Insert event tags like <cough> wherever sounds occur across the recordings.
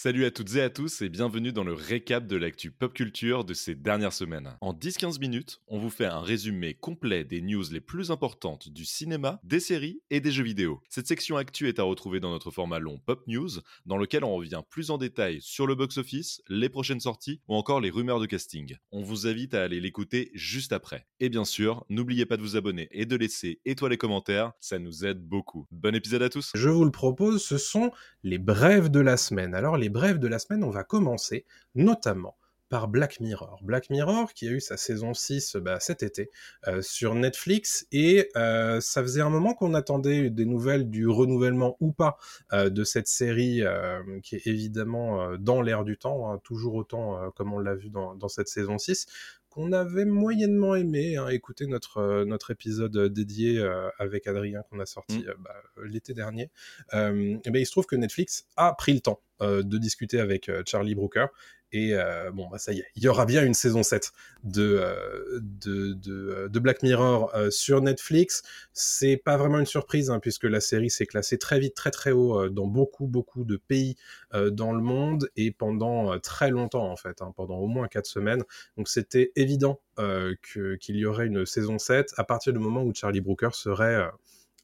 Salut à toutes et à tous et bienvenue dans le récap de l'actu pop culture de ces dernières semaines. En 10-15 minutes, on vous fait un résumé complet des news les plus importantes du cinéma, des séries et des jeux vidéo. Cette section actu est à retrouver dans notre format long Pop News, dans lequel on revient plus en détail sur le box-office, les prochaines sorties ou encore les rumeurs de casting. On vous invite à aller l'écouter juste après. Et bien sûr, n'oubliez pas de vous abonner et de laisser étoiles et commentaires, ça nous aide beaucoup. Bon épisode à tous Je vous le propose, ce sont les brèves de la semaine. Alors les brèves de la semaine, on va commencer notamment par Black Mirror. Black Mirror qui a eu sa saison 6 bah, cet été euh, sur Netflix et euh, ça faisait un moment qu'on attendait des nouvelles du renouvellement ou pas euh, de cette série qui est évidemment dans l'air du temps, hein, toujours autant comme on l'a vu dans, dans, cette saison 6 qu'on avait moyennement aimé. Hein, écouter notre, notre épisode dédié avec Adrien qu'on a sorti mmh. bah, l'été dernier. et ben, il se trouve que Netflix a pris le temps de discuter avec Charlie Brooker et euh, bon, bah ça y est, il y aura bien une saison 7 de, euh, de, de, de, Black Mirror euh, sur Netflix. C'est pas vraiment une surprise, hein, puisque la série s'est classée très vite, très très haut dans beaucoup, beaucoup de pays dans le monde, et pendant très longtemps en fait, hein, pendant au moins 4 semaines. Donc c'était évident qu'il y aurait une saison 7 à partir du moment où Charlie Brooker serait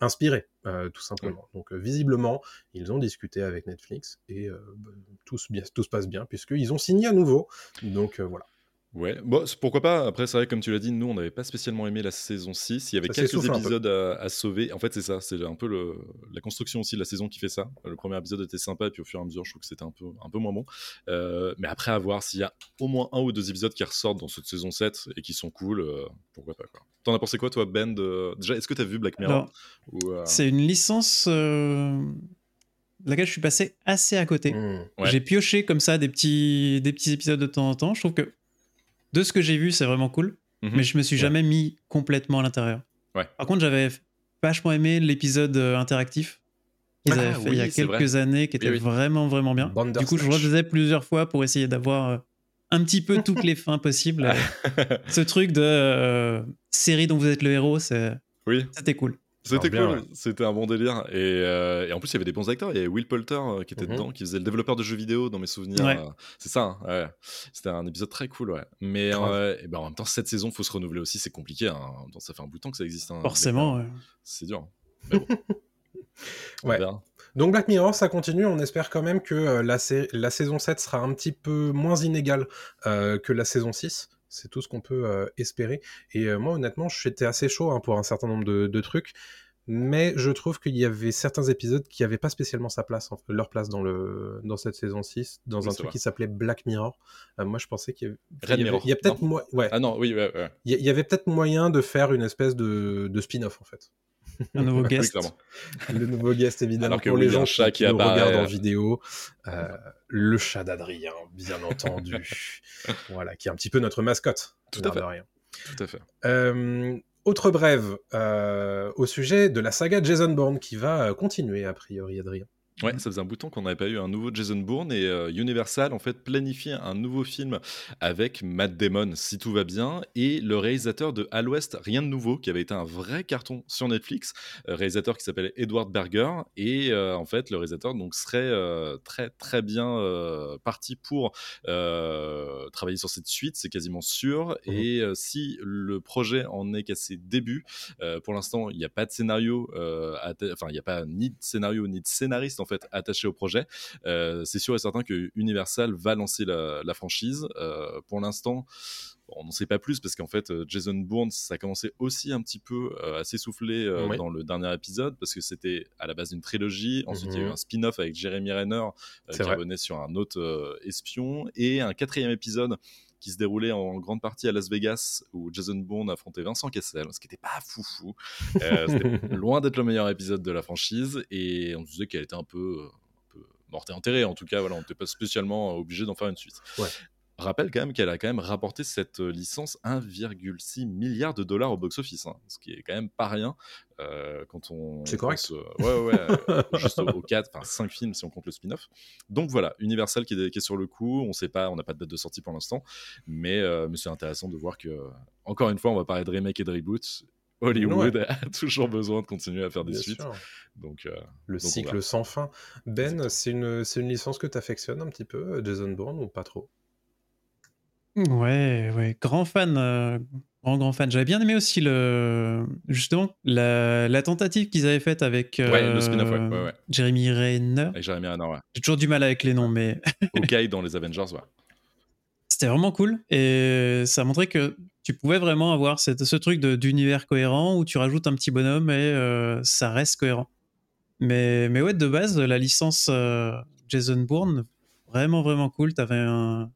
inspiré, euh, tout simplement. Donc euh, visiblement, ils ont discuté avec Netflix et euh, bah, tout, tout, se passe bien puisqu'ils ont signé à nouveau. Donc voilà. Ouais, bon, pourquoi pas. Après, c'est vrai, comme tu l'as dit, nous, on n'avait pas spécialement aimé la saison 6. Il y avait quelques épisodes à, sauver. En fait, c'est ça. C'est un peu le, la construction aussi de la saison qui fait ça. Le premier épisode était sympa, et puis au fur et à mesure, je trouve que c'était un peu, un peu moins bon. Euh, mais après, à voir s'il y a au moins un ou deux épisodes qui ressortent dans cette saison 7 et qui sont cool, euh, pourquoi pas. T'en as pensé quoi, toi, Ben Déjà, est-ce que t'as vu Black Mirror euh, C'est une licence laquelle je suis passé assez à côté. Mmh. J'ai pioché comme ça des petits, des petits épisodes de temps en temps. Je trouve que de ce que j'ai vu, c'est vraiment cool. Mhm. Mais je me suis jamais mis complètement à l'intérieur. Par contre, j'avais vachement aimé l'épisode euh, interactif qu'ils ah avaient fait il y a quelques années, qui était vraiment, vraiment bien. du coup, je refaisais plusieurs fois pour essayer d'avoir euh, un petit peu toutes les fins possibles. <laughs> Ce truc de euh, série dont vous êtes le héros, c'était cool. C'était cool, c'était un bon délire. Euh, et, en plus, il y avait des bons acteurs. Il y avait Will Poulter euh, qui était mhm. dedans, qui faisait le développeur de jeux vidéo dans mes souvenirs. Euh, c'est ça, hein, c'était un épisode très cool. Ouais. Mais et ben, en même temps, cette saison, il faut se renouveler aussi. C'est compliqué. Hein. Ça fait un bout de temps que ça existe. Hein, Forcément. C'est dur. Mais bon. <laughs> ouais. Donc Black Mirror, ça continue. On espère quand même que la, la, saison 7 sera un petit peu moins inégale que la saison 6 c'est tout ce qu'on peut euh, espérer. Et euh, moi, honnêtement, j'étais assez chaud hein, pour un certain nombre de, trucs, mais je trouve qu'il y avait certains épisodes qui n'avaient pas spécialement sa place, leur place dans, le, dans cette saison 6, dans un truc qui s'appelait Black Mirror. Euh, moi, je pensais qu'il y avait, il y a peut-être ouais. Ah non, oui, Il y, avait peut-être moyen de faire une espèce de, de spin-off, en fait. Un nouveau <laughs> guest. le nouveau guest, évidemment, pour les gens qui, qui regardent en vidéo. Euh, le chat d'Adrien, bien entendu. <laughs> voilà, qui est un petit peu notre mascotte. Tout à fait. Rien. Tout à fait. Euh, autre brève euh, au sujet de la saga Jason Bourne qui va continuer, a priori, Adrien. Ouais, ça faisait un bouton qu'on n'avait pas eu un nouveau Jason Bourne et euh, Universal en fait planifie un nouveau film avec Matt Damon si tout va bien et le réalisateur de Al West Rien de nouveau qui avait été un vrai carton sur Netflix, euh, réalisateur qui s'appelle Edward Berger et euh, en fait le réalisateur donc serait très très bien parti pour travailler sur cette suite, c'est quasiment sûr mmh. et si le projet en est qu'à ses débuts, pour l'instant il n'y a pas de scénario, enfin il n'y a pas ni de scénario ni de scénariste en fait attaché au projet. Euh, c'est sûr et certain que Universal va lancer la, franchise. Euh, pour l'instant, on n'en sait pas plus parce qu'en fait, euh, Jason Bourne, ça a commencé aussi un petit peu à s'essouffler dans le dernier épisode parce que c'était à la base d'une trilogie. Ensuite, il y a eu mhm. un spin-off avec Jeremy Renner qui revenait sur un autre espion et un quatrième épisode qui se déroulait en grande partie à Las Vegas, où Jason Bourne affrontait Vincent Cassel, ce qui n'était pas foufou. Euh, c'était <laughs> loin d'être le meilleur épisode de la franchise, et on se disait qu'elle était un peu, un peu morte et enterrée. En tout cas, voilà, on n'était pas spécialement obligé d'en faire une suite. Ouais rappelle quand même qu'elle a quand même rapporté cette euh, licence 1,6 milliard de dollars au box-office, hein, ce qui est quand même pas rien euh, quand on. C'est correct. ouais, ouais, juste aux 4, enfin 5 films si on compte le spin-off. Donc voilà, Universal qui est, sur le coup, on sait pas, on n'a pas de date de sortie pour l'instant, mais, euh, mais c'est intéressant de voir que, encore une fois, on va parler de remake et de reboot Hollywood a <laughs> toujours besoin de continuer à faire des suites. Donc, le cycle sans fin. Ben, c'est une, une licence que tu affectionnes un petit peu, Jason Bourne, ou pas trop? Ouais, ouais, grand fan, euh, grand grand fan. J'avais bien aimé aussi le justement la, la tentative qu'ils avaient faite avec ouais, le spin-off, ouais, ouais, euh, Jeremy Renner. Avec Jeremy Renner, ouais. J'ai toujours du mal avec les noms, mais <laughs> ok dans les Avengers, ouais. C'était vraiment cool et ça montrait que tu pouvais vraiment avoir cette, ce truc d'univers cohérent où tu rajoutes un petit bonhomme et euh, ça reste cohérent. Mais, mais ouais, de base, la licence Jason Bourne, vraiment vraiment cool. T'avais un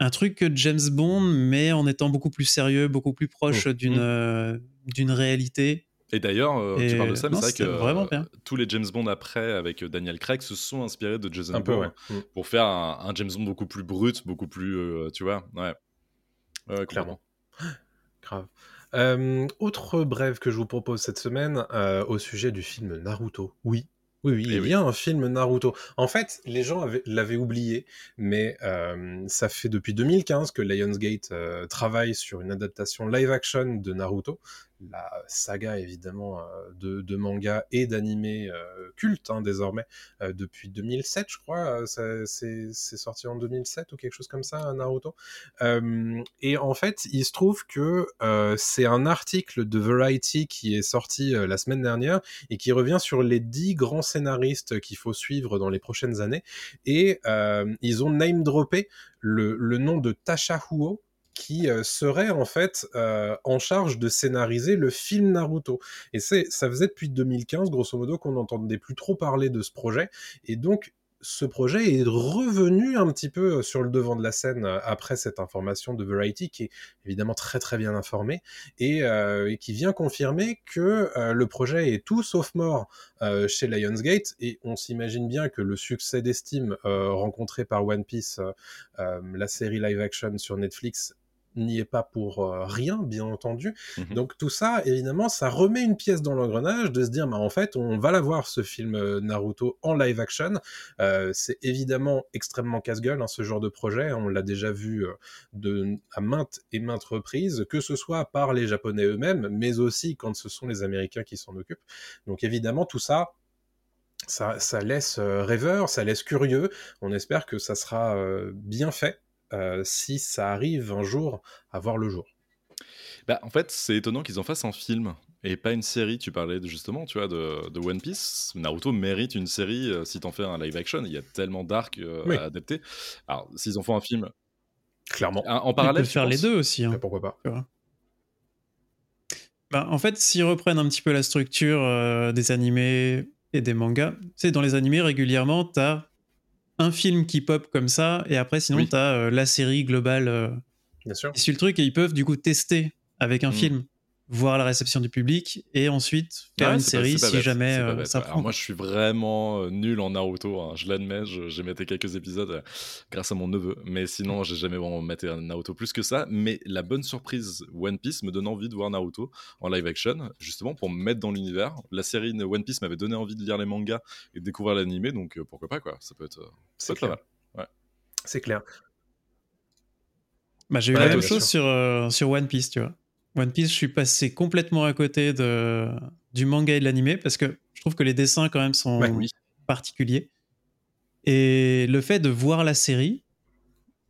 un truc que James Bond, mais en étant beaucoup plus sérieux, beaucoup plus proche d'une mmh. euh, d'une réalité. Et d'ailleurs, euh, tu parles de ça, mais c'est vrai que euh, tous les James Bond après, avec Daniel Craig, se sont inspirés de Jason Bourne mmh. pour faire un, James Bond beaucoup plus brut, beaucoup plus, tu vois, ouais. Clairement. Grave. autre brève que je vous propose cette semaine au sujet du film Naruto. Oui, oui, oui, il y a un film Naruto. En fait, les gens l'avaient oublié, mais euh, ça fait depuis 2015 que Lionsgate euh, travaille sur une adaptation live-action de Naruto, la saga évidemment euh, de, de manga et d'animé euh, culte hein, désormais euh, depuis 2007 je crois c'est sorti en 2007 ou quelque chose comme ça Naruto. Et en fait il se trouve que c'est un article de Variety qui est sorti la semaine dernière et qui revient sur les dix grands scénaristes qu'il faut suivre dans les prochaines années. Et ils ont name droppé le, le nom de Tasha Huo qui euh, serait en fait euh, en charge de scénariser le film Naruto. Et c'est, ça faisait depuis 2015, grosso modo, qu'on n'entendait plus trop parler de ce projet. Et donc, ce projet est revenu un petit peu euh, sur le devant de la scène après cette information de Variety, qui est évidemment très très bien informée, et, qui vient confirmer que le projet est tout sauf mort chez Lionsgate, et on s'imagine bien que le succès d'estime rencontré par One Piece, la série live action sur Netflix, n'y est pas pour euh, rien, bien entendu. Mmh Donc tout ça, évidemment, ça remet une pièce dans l'engrenage de se dire, bah, en fait, on va la voir ce film euh, Naruto en live action. Euh, c'est évidemment extrêmement casse-gueule, hein, ce genre de projet. On l'a déjà vu de, à maintes et maintes reprises, que ce soit par les Japonais eux-mêmes, mais aussi quand ce sont les Américains qui s'en occupent. Donc évidemment, tout ça, ça, ça, laisse rêveur, ça laisse curieux. On espère que ça sera bien fait si ça arrive un jour à voir le jour. Bah, en fait, c'est étonnant qu'ils en fassent un film et pas une série. Tu parlais de, justement, tu vois, de, One Piece. Naruto mérite une série euh, si t'en fais un live action. Il y a tellement d'arcs euh, à adapter. Alors, s'ils en font un film, clairement. En, parallèle, faire les deux aussi. Hein. pourquoi pas bah, En fait, s'ils reprennent un petit peu la structure des animés et des mangas, tu sais, dans les animés régulièrement, t'as un film qui pop comme ça, et après, sinon, tu as euh, la série globale. Euh, Bien sûr. le truc, et ils peuvent du coup tester avec un mm. film voir la réception du public et ensuite faire une série si jamais euh, ça prend. moi, je suis vraiment euh, nul en Naruto, hein. je l'admets, j'ai metté quelques épisodes euh, grâce à mon neveu, mais sinon, j'ai jamais vraiment metté un Naruto plus que ça. Mais la bonne surprise One Piece me donne envie de voir Naruto en live action, justement pour me mettre dans l'univers. La série One Piece m'avait donné envie de lire les mangas et de découvrir l'animé, donc pourquoi pas, quoi. Ça peut être, c'est clair. Ouais. C'est clair. Bah, j'ai eu la même chose sur, sur One Piece, tu vois. One Piece, je suis passé complètement à côté de, du manga et de l'animé parce que je trouve que les dessins quand même sont particuliers. Et le fait de voir la série,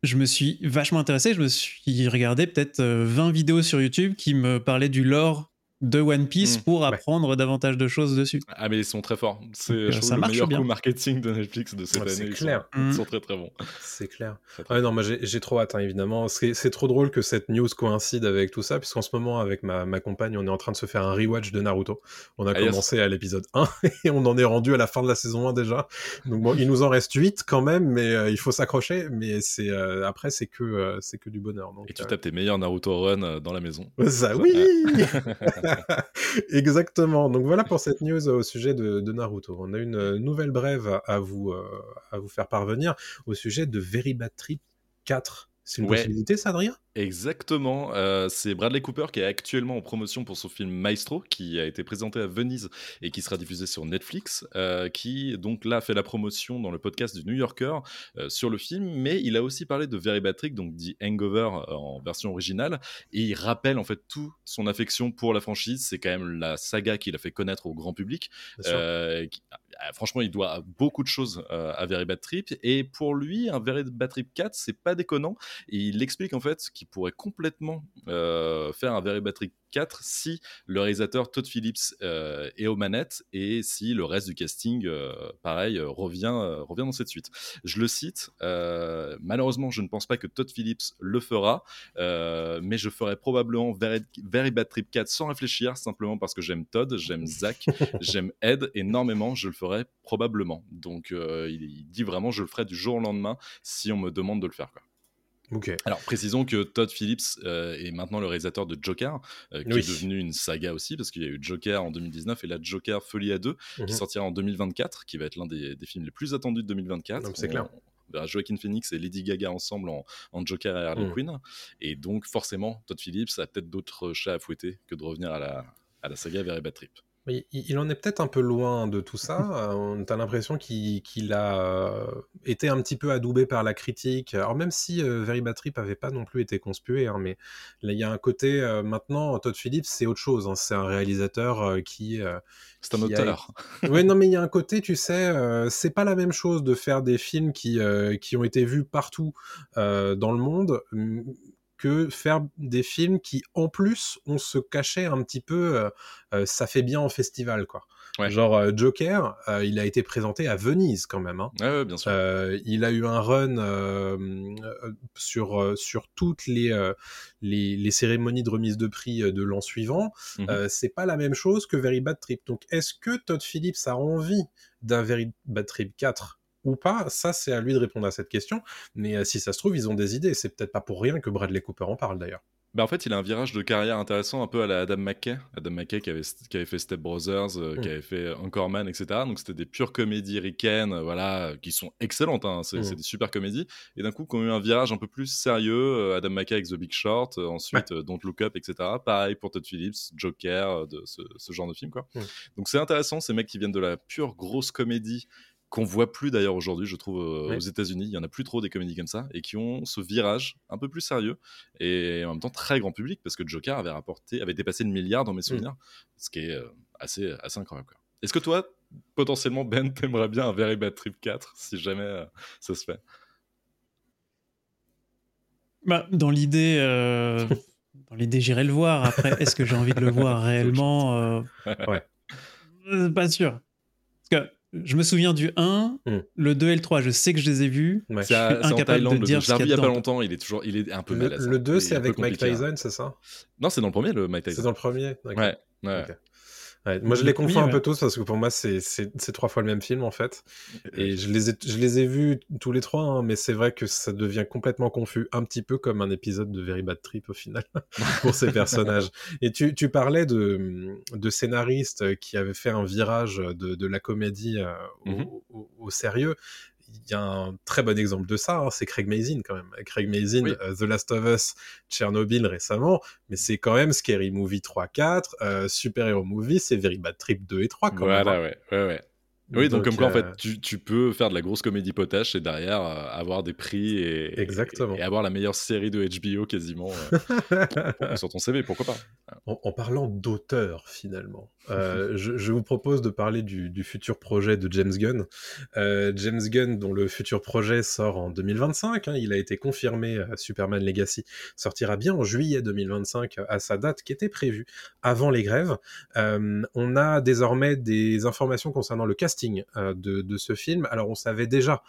je me suis vachement intéressé. Je me suis regardé peut-être 20 euh, vidéos sur YouTube qui me parlaient du lore de One Piece mmh. pour apprendre davantage de choses dessus. Ah mais ils sont très forts. C'est euh, le meilleur coup marketing de Netflix de cette année. C'est clair. Ils, sont, très très bons. C'est clair. Ouais, non, moi j'ai trop hâte hein, évidemment. C'est trop drôle que cette news coïncide avec tout ça puisqu'en ce moment avec ma, ma, compagne on est en train de se faire un rewatch de Naruto. On a ah, commencé à l'épisode 1 <laughs> et on en est rendu à la fin de la saison 1 déjà. Donc bon, il nous en reste 8 quand même mais euh, il faut s'accrocher mais c'est euh, après c'est que c'est que du bonheur. Donc, et tu tapes tes meilleurs Naruto run dans la maison. Ça oui. <laughs> <laughs> Exactement. Donc voilà pour cette news au sujet de, Naruto. On a une nouvelle brève à vous, euh, à vous faire parvenir au sujet de Very Bad Trip 4 C'est une possibilité, ça, Adrien? Exactement. Euh, c'est Bradley Cooper qui est actuellement en promotion pour son film Maestro, qui a été présenté à Venise et qui sera diffusé sur Netflix, euh, qui donc là fait la promotion dans le podcast du New Yorker euh, sur le film, mais il a aussi parlé de Very Bad donc dit Hangover en version originale, et il rappelle en fait toute son affection pour la franchise. C'est quand même la saga qu'il a fait connaître au grand public. Ah, franchement, il doit beaucoup de choses à Very Bad Trip, et pour lui, un Very Bad Trip 4, c'est pas déconnant. Et il explique en fait qu'il pourrait complètement euh, faire un Very Bad Trip si le réalisateur Todd Phillips euh, est aux manettes et si le reste du casting, euh, pareil, euh, revient, revient dans cette suite. Je le cite, malheureusement, je ne pense pas que Todd Phillips le fera, mais je ferai probablement Very, Bad Trip 4 sans réfléchir, simplement parce que j'aime Todd, j'aime Zach, <laughs> j'aime Ed énormément, je le ferai probablement. Donc il, dit vraiment, je le ferai du jour au lendemain si on me demande de le faire. Quoi. Alors précisons que Todd Phillips euh, est maintenant le réalisateur de Joker, euh, qui est devenu une saga aussi, parce qu'il y a eu Joker en 2019 et la Joker Folie à 2, qui mhm. sortira en 2024, qui va être l'un des, films les plus attendus de 2024. C'est clair. On verra Joaquin Phoenix et Lady Gaga ensemble en, Joker et Harley mhm. Quinn. Et donc forcément, Todd Phillips a peut-être d'autres chats à fouetter que de revenir à la, à la saga Very Bad Il en est peut-être un peu loin de tout ça. <laughs> On a l'impression qu'il a euh, été un petit peu adoubé par la critique. Alors même si euh, Very Bad Trip avait pas non plus été conspué, hein, mais là il y a un côté euh, maintenant Todd Phillips c'est autre chose. Hein. c'est un réalisateur qui c'est un auteur. <laughs> oui non mais il y a un côté tu sais c'est pas la même chose de faire des films qui qui ont été vus partout dans le monde que faire des films qui, en plus, on se cachait un petit peu, euh, euh, ça fait bien en festival, quoi. Genre euh, Joker, il a été présenté à Venise quand même. Hein. Ouais, bien sûr. il a eu un run sur sur toutes les, les, cérémonies de remise de prix de l'an suivant. Mmh c'est pas la même chose que Very Bad Trip. Donc, est-ce que Todd Phillips a envie d'un Very Bad Trip 4 ou pas, ça c'est à lui de répondre à cette question. Mais euh, si ça se trouve, ils ont des idées. C'est peut-être pas pour rien que Bradley Cooper en parle d'ailleurs. Bah en fait, il a un virage de carrière intéressant, un peu à la Adam McKay. Adam McKay qui avait, qui avait fait Step Brothers, euh, qui mm. avait fait Encore Man, etc. Donc c'était des pures comédies ricaines, euh, voilà, qui sont excellentes. Hein. Mm. C'est des super comédies. Et d'un coup, qui ont eu un virage un peu plus sérieux, Adam McKay avec The Big Short, ensuite Don't Look Up, etc. Pareil pour Todd Phillips, Joker, de ce, ce genre de film, quoi. Mm. Donc c'est intéressant, ces mecs qui viennent de la pure grosse comédie qu'on voit plus d'ailleurs aujourd'hui, je trouve, euh, aux États-Unis. Il y en a plus trop des comédies comme ça et qui ont ce virage un peu plus sérieux et en même temps très grand public parce que Joker avait rapporté, avait dépassé le milliard dans mes mm. souvenirs, ce qui est euh, assez, assez incroyable. Est-ce que toi, potentiellement, Ben, t'aimerais bien un Very Bad Trip 4 si jamais euh, ça se fait? Bah, Dans l'idée. <laughs> Dans l'idée, j'irai le voir. Après, est-ce que j'ai envie de le voir <laughs> réellement Ouais. Pas sûr. Parce que je me souviens du 1, hmm. le 2 et le 3, je sais que je les ai vus. Je suis incapable de dire ce qu'il y a il y a pas longtemps, il est toujours il est un peu le, Le 2, c'est avec Mike hein. Tyson, c'est ça? Non, c'est dans le premier, le Mike Tyson. C'est dans le premier Ouais. ouais moi, je les confonds un peu tous parce que pour moi, c'est trois fois le même film en fait. Et je les ai, je les ai vus tous les trois, hein, mais c'est vrai que ça devient complètement confus, un petit peu comme un épisode de Very Bad Trip au final <laughs> pour ces personnages. Et tu, tu parlais de, de scénaristes qui avaient fait un virage de, de la comédie euh, mm-hmm. au, au, sérieux il y a un très bon exemple de ça, hein, c'est Craig Mazin quand même. Craig Mazin, euh, The Last of Us, Chernobyl récemment, mais c'est quand même Scary Movie 3, 4, euh, Super Hero Movie, c'est Very Bad Trip 2 et 3 quand même. Voilà, hein. ouais, ouais, ouais. Oui, donc, comme quoi, en fait, euh, tu, peux faire de la grosse comédie potache et derrière avoir des prix et, Exactement. Et, avoir la meilleure série de HBO quasiment <laughs> sur ton CV, pourquoi pas en, parlant d'auteur, finalement, euh, <laughs> je, vous propose de parler du, futur projet de James Gunn. Euh, James Gunn, dont le futur projet sort en 2025, hein, il a été confirmé, Superman Legacy sortira bien en juillet 2025 à sa date qui était prévue avant les grèves. on a désormais des informations concernant le casting de, de, ce film. Alors on savait déjà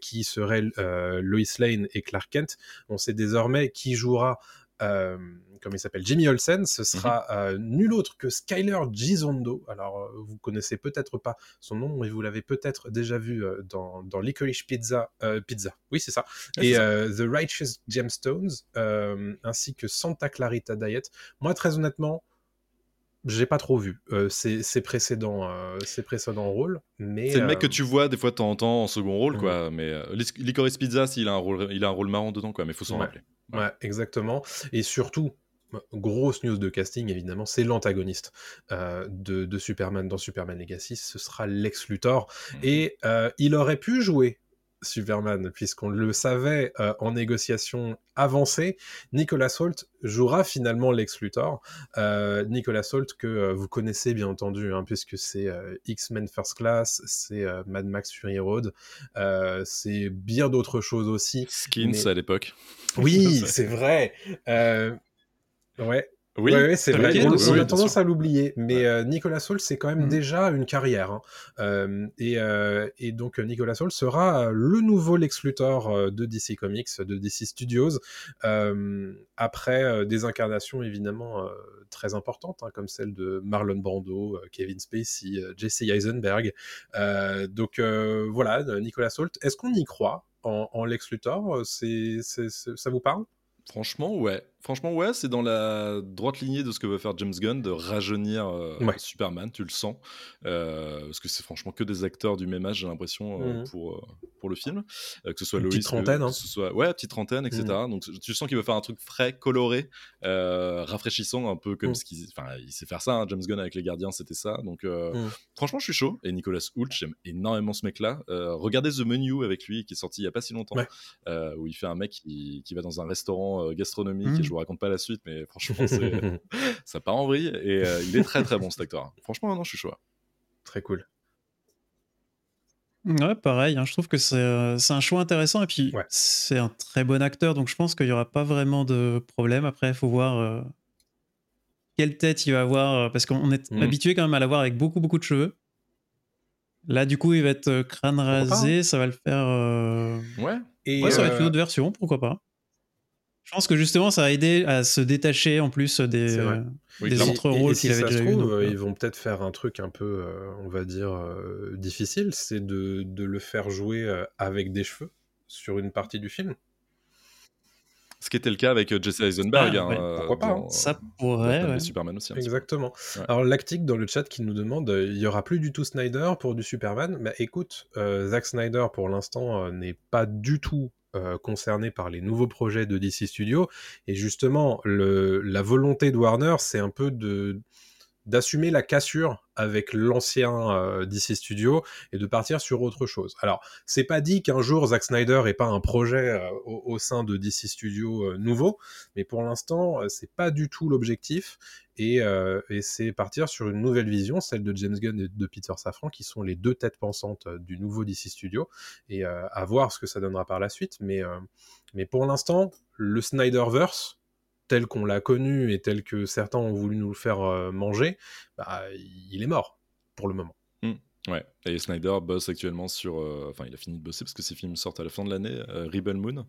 qui serait Lois Lane et Clark Kent. On sait désormais qui jouera euh, comme il s'appelle, Jimmy Olsen, ce sera mhm. euh, nul autre que Skyler Gizondo. Alors, euh, vous connaissez peut-être pas son nom, mais vous l'avez peut-être déjà vu dans, dans Licorice Pizza. Pizza, oui, c'est ça. et The Righteous Gemstones, ainsi que Santa Clarita Diet. Moi, très honnêtement, j'ai pas trop vu ses, précédents, ses précédents rôles. Mais c'est le mec que tu vois des fois de temps en temps en second rôle, quoi. Mmh. Mais Licorice Pizza, s'il a un rôle, il a un rôle marrant dedans, quoi. Mais faut s'en rappeler. Ouais. exactement. Et surtout, grosse news de casting évidemment, c'est l'antagoniste de, Superman dans Superman Legacy, ce sera Lex Luthor. Mmh. Et il aurait pu jouer Superman, puisqu'on le savait euh, en négociation avancée, Nicolas Holt jouera finalement Lex Luthor. Euh, Nicolas Holt que euh, vous connaissez bien entendu, hein, puisque c'est X-Men First Class, c'est Mad Max Fury Road, c'est bien d'autres choses aussi. Skins à l'époque. Oui, <laughs> c'est vrai. ouais, oui, c'est vrai. On, a tendance à l'oublier, mais euh, Nicolas Saul, c'est quand même mm. déjà une carrière. Hein. Euh, et, euh, et, donc Nicolas Saul sera le nouveau Lex Luthor de DC Comics, de DC Studios, après des incarnations évidemment très importantes, hein, comme celle de Marlon Brando, Kevin Spacey, Jesse Eisenberg. donc voilà, Nicolas Holt. Est-ce qu'on y croit en, en Lex Luthor C'est, ça vous parle? Franchement, ouais. Franchement, ouais, c'est dans la droite lignée de ce que veut faire James Gunn, de rajeunir euh, Superman, tu le sens. Euh, parce que c'est franchement que des acteurs du même âge, j'ai l'impression, euh, mmh. pour, pour le film. que ce soit Loïs. Petite trentaine, hein. ce soit, Ouais, petite trentaine, etc. Mmh. Donc tu sens qu'il veut faire un truc frais, coloré, rafraîchissant, un peu comme mmh. ce qu'il. Enfin, il sait faire ça, hein, James Gunn avec les gardiens, c'était ça. Donc franchement, je suis chaud. Et Nicolas Hoult, j'aime énormément ce mec-là. regardez The Menu avec lui, qui est sorti il y a pas si longtemps, où il fait un mec qui, qui va dans un restaurant gastronomique, et je vous raconte pas la suite, mais franchement, <laughs> ça part en vrille. Et euh, il est très très bon cet acteur. Franchement, non, je suis chaud. Très cool. Ouais, pareil, hein, je trouve que euh, c'est un choix intéressant et puis c'est un très bon acteur, donc je pense qu'il n'y aura pas vraiment de problème. Après, il faut voir euh, quelle tête il va avoir, parce qu'on est mmh. habitué quand même à l'avoir avec beaucoup beaucoup de cheveux. Là, du coup, il va être crâne rasé, ça va le faire. Ouais. Et ça va être une autre version, pourquoi pas. Je pense que justement, ça a aidé à se détacher en plus des, des autres rôles qu'il avait déjà eu. Euh, ils vont peut-être faire un truc un peu, euh, on va dire, euh, difficile, c'est de, de, le faire jouer avec des cheveux sur une partie du film. Ce qui était le cas avec Jesse Eisenberg. Ah, hein, Pourquoi pas hein. Ça pourrait. Superman aussi. Exactement. Alors, Lactic dans le chat qui nous demande il y aura plus du tout Snyder pour du Superman. Bah écoute, Zack Snyder pour l'instant n'est pas du tout euh, concernés par les nouveaux projets de DC Studios. Et justement, la volonté de Warner, c'est un peu d'assumer la cassure avec l'ancien euh, DC Studio et de partir sur autre chose. Alors, c'est pas dit qu'un jour Zack Snyder ait pas un projet euh, au, sein de DC Studio euh, nouveau, mais pour l'instant, c'est pas du tout l'objectif et, c'est partir sur une nouvelle vision, celle de James Gunn et de Peter Safran, qui sont les deux têtes pensantes du nouveau DC Studio, et à voir ce que ça donnera par la suite. Mais pour l'instant, le Snyderverse, tel qu'on l'a connu et tel que certains ont voulu nous le faire euh, manger, bah, il est mort pour le moment. Mmh. Ouais, et Snyder bosse actuellement sur. Euh, enfin, il a fini de bosser parce que ses films sortent à la fin de l'année. Euh, Rebel Moon,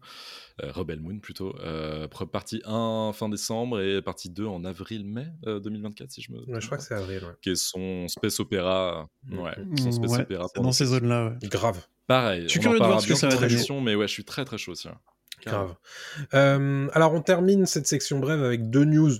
Rebel Moon plutôt. partie 1 fin décembre et partie 2 en avril-mai 2024, si je me. Ouais, je crois que c'est avril. Ouais. Qui est son space opéra. Mmh. Ouais, son space opéra. Dans ces zones-là. Grave. Pareil. Je suis curieux de voir ce que ça va donner. Mais ouais, je suis très très chaud aussi. Grave. Euh, alors on termine cette section brève avec deux news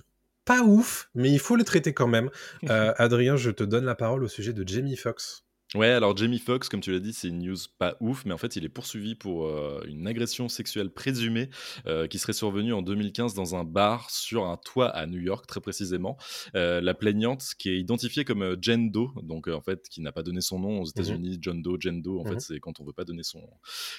pas ouf, mais il faut les traiter quand même. <laughs> Euh, Adrien, je te donne la parole au sujet de Jamie Foxx. Ouais, alors Jamie Foxx, comme tu l'as dit, c'est une news pas ouf, mais en fait, il est poursuivi pour euh, une agression sexuelle présumée euh, qui serait survenue en 2015 dans un bar sur un toit à New York, très précisément. Euh, la plaignante, qui est identifiée comme Jen Doe, donc en fait, qui n'a pas donné son nom aux mhm. États-Unis, John Doe, Jen Doe, en fait, mhm. c'est quand on veut pas donner son,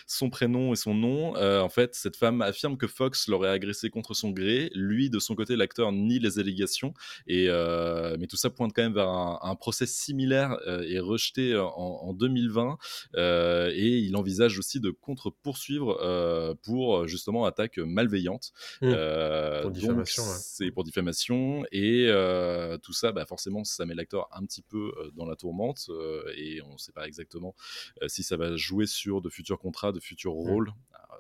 son prénom et son nom. en fait, cette femme affirme que Fox l'aurait agressé contre son gré. Lui, de son côté, l'acteur nie les allégations, et, mais tout ça pointe quand même vers un, un procès similaire et rejeté en, 2020 euh, et il envisage aussi de contre-poursuivre euh, pour justement attaque malveillante. Mmh. Euh, pour diffamation. C'est pour diffamation et tout ça, bah, forcément, ça met l'acteur un petit peu dans la tourmente et on ne sait pas exactement si ça va jouer sur de futurs contrats, de futurs mmh. rôles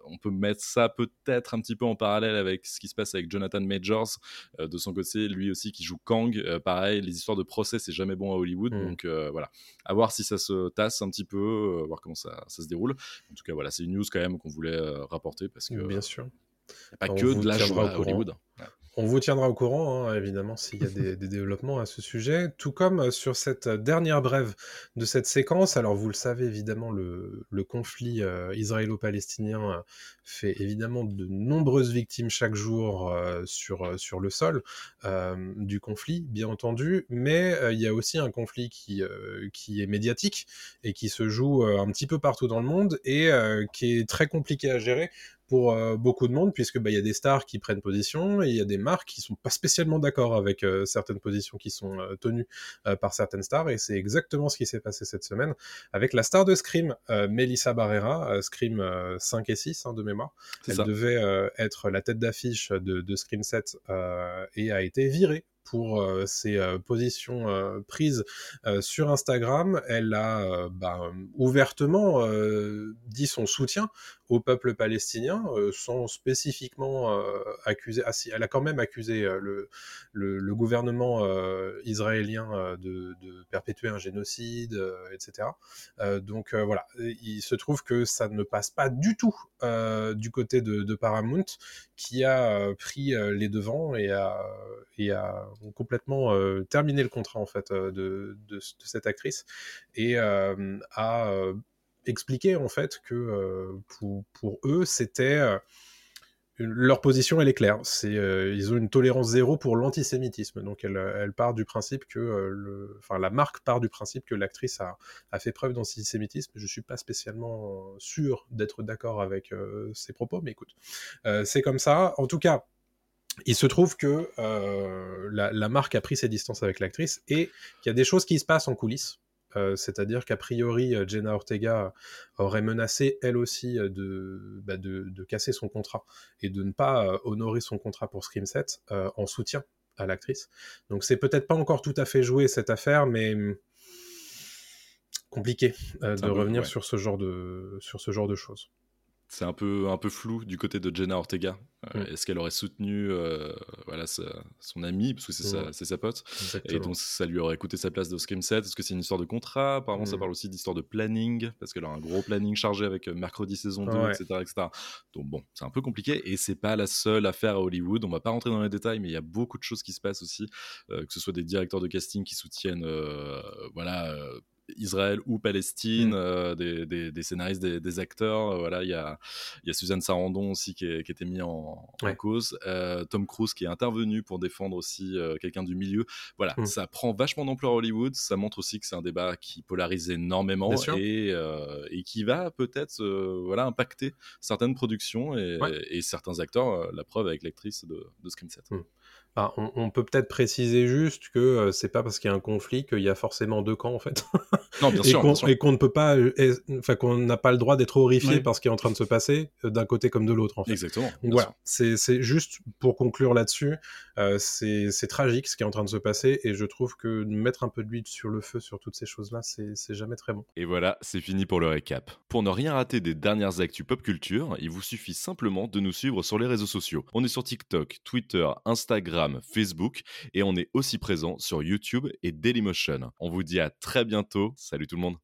on peut mettre ça peut-être un petit peu en parallèle avec ce qui se passe avec Jonathan Majors de son côté, lui aussi qui joue Kang. pareil, les histoires de procès, c'est jamais bon à Hollywood. Mmh. Donc voilà, à voir si ça se tasse un petit peu, euh, voir comment ça, ça, se déroule. En tout cas, voilà, c'est une news quand même qu'on voulait euh, rapporter parce que. Bien sûr. pas que de la joie à Hollywood. On vous tiendra au courant, hein, évidemment, s'il y a des, <laughs> développements à ce sujet. Tout comme euh, sur cette dernière brève de cette séquence. Alors, vous le savez, évidemment, le, conflit euh, israélo-palestinien euh, fait évidemment de nombreuses victimes chaque jour sur, sur le sol du conflit, bien entendu. Mais il y a aussi un conflit qui, qui est médiatique et qui se joue un petit peu partout dans le monde et qui est très compliqué à gérer pour euh, beaucoup de monde, puisque bah, il y a des stars qui prennent position et il y a des marques qui sont pas spécialement d'accord avec euh, certaines positions qui sont euh, tenues par certaines stars, et c'est exactement ce qui s'est passé cette semaine avec la star de Scream, Melissa Barrera, Scream 5 et 6 hein, de mémoire. Elle devait être la tête d'affiche de, de, Scream 7 et a été virée pour euh, ses euh, positions euh, prises sur Instagram. Elle a bah, ouvertement dit son soutien au peuple palestinien, sans spécifiquement accuser. Ah, si, elle a quand même accusé le, gouvernement israélien de, perpétuer un génocide, etc. donc voilà, il se trouve que ça ne passe pas du tout du côté de Paramount, qui a pris les devants et a, complètement terminé le contrat en fait de, cette actrice et a expliqué en fait que pour, eux c'était leur position elle est claire. C'est ils ont une tolérance zéro pour l'antisémitisme. Donc elle, elle, part du principe que le, enfin la marque part du principe que l'actrice a, a, fait preuve d'antisémitisme. Je suis pas spécialement sûr d'être d'accord avec ces propos mais écoute. C'est comme ça. En tout cas il se trouve que euh, la, marque a pris ses distances avec l'actrice et qu'il y a des choses qui se passent en coulisses. Euh, c'est-à-dire qu'a priori, euh, Jenna Ortega aurait menacé elle aussi bah, de, de, casser son contrat et de ne pas honorer son contrat pour Scream 7 en soutien à l'actrice. Donc c'est peut-être pas encore tout à fait joué cette affaire, mais hum, compliqué de revenir sur, ce genre de, sur ce genre de choses c'est un peu, un peu flou du côté de Jenna Ortega. Euh, mm. Est-ce qu'elle aurait soutenu euh, voilà, son ami, parce que c'est sa, sa, pote, et donc ça lui aurait coûté sa place de Scream 7 Est-ce que c'est une histoire de contrat? Apparemment, ça mm. parle aussi d'histoire de planning, parce qu'elle a un gros planning chargé avec euh, mercredi saison 2, etc., etc. Donc bon, c'est un peu compliqué, et c'est pas la seule affaire à Hollywood. On va pas rentrer dans les détails, mais il y a beaucoup de choses qui se passent aussi, que ce soit des directeurs de casting qui soutiennent voilà, Israël ou Palestine, mm. euh, des, scénaristes, des, acteurs. Euh, voilà, il y a, y a Suzanne Sarandon aussi qui, est, qui était mis en, cause. Euh, Tom Cruise qui est intervenu pour défendre aussi quelqu'un du milieu. Voilà, mm. ça prend vachement d'ampleur à Hollywood. Ça montre aussi que c'est un débat qui polarise énormément et, et, qui va peut-être voilà, impacter certaines productions et, certains acteurs. la preuve avec l'actrice de, de Scream 7 on, peut peut-être préciser juste que euh, c'est pas parce qu'il y a un conflit qu'il y a forcément deux camps en fait. <laughs> Non, bien sûr. et qu'on ne peut pas, euh, enfin qu'on n'a pas le droit d'être horrifié par ce qui est en train de se passer euh, d'un côté comme de l'autre en fait. Exactement. voilà, c'est juste pour conclure là-dessus, c'est tragique ce qui est en train de se passer et je trouve que mettre un peu d'huile sur le feu sur toutes ces choses-là, c'est jamais très bon. Et voilà, c'est fini pour le récap. Pour ne rien rater des dernières actus pop culture, il vous suffit simplement de nous suivre sur les réseaux sociaux. On est sur TikTok, Twitter, Instagram Facebook et on est aussi présent sur YouTube et Dailymotion. On vous dit à très bientôt. Salut tout le monde.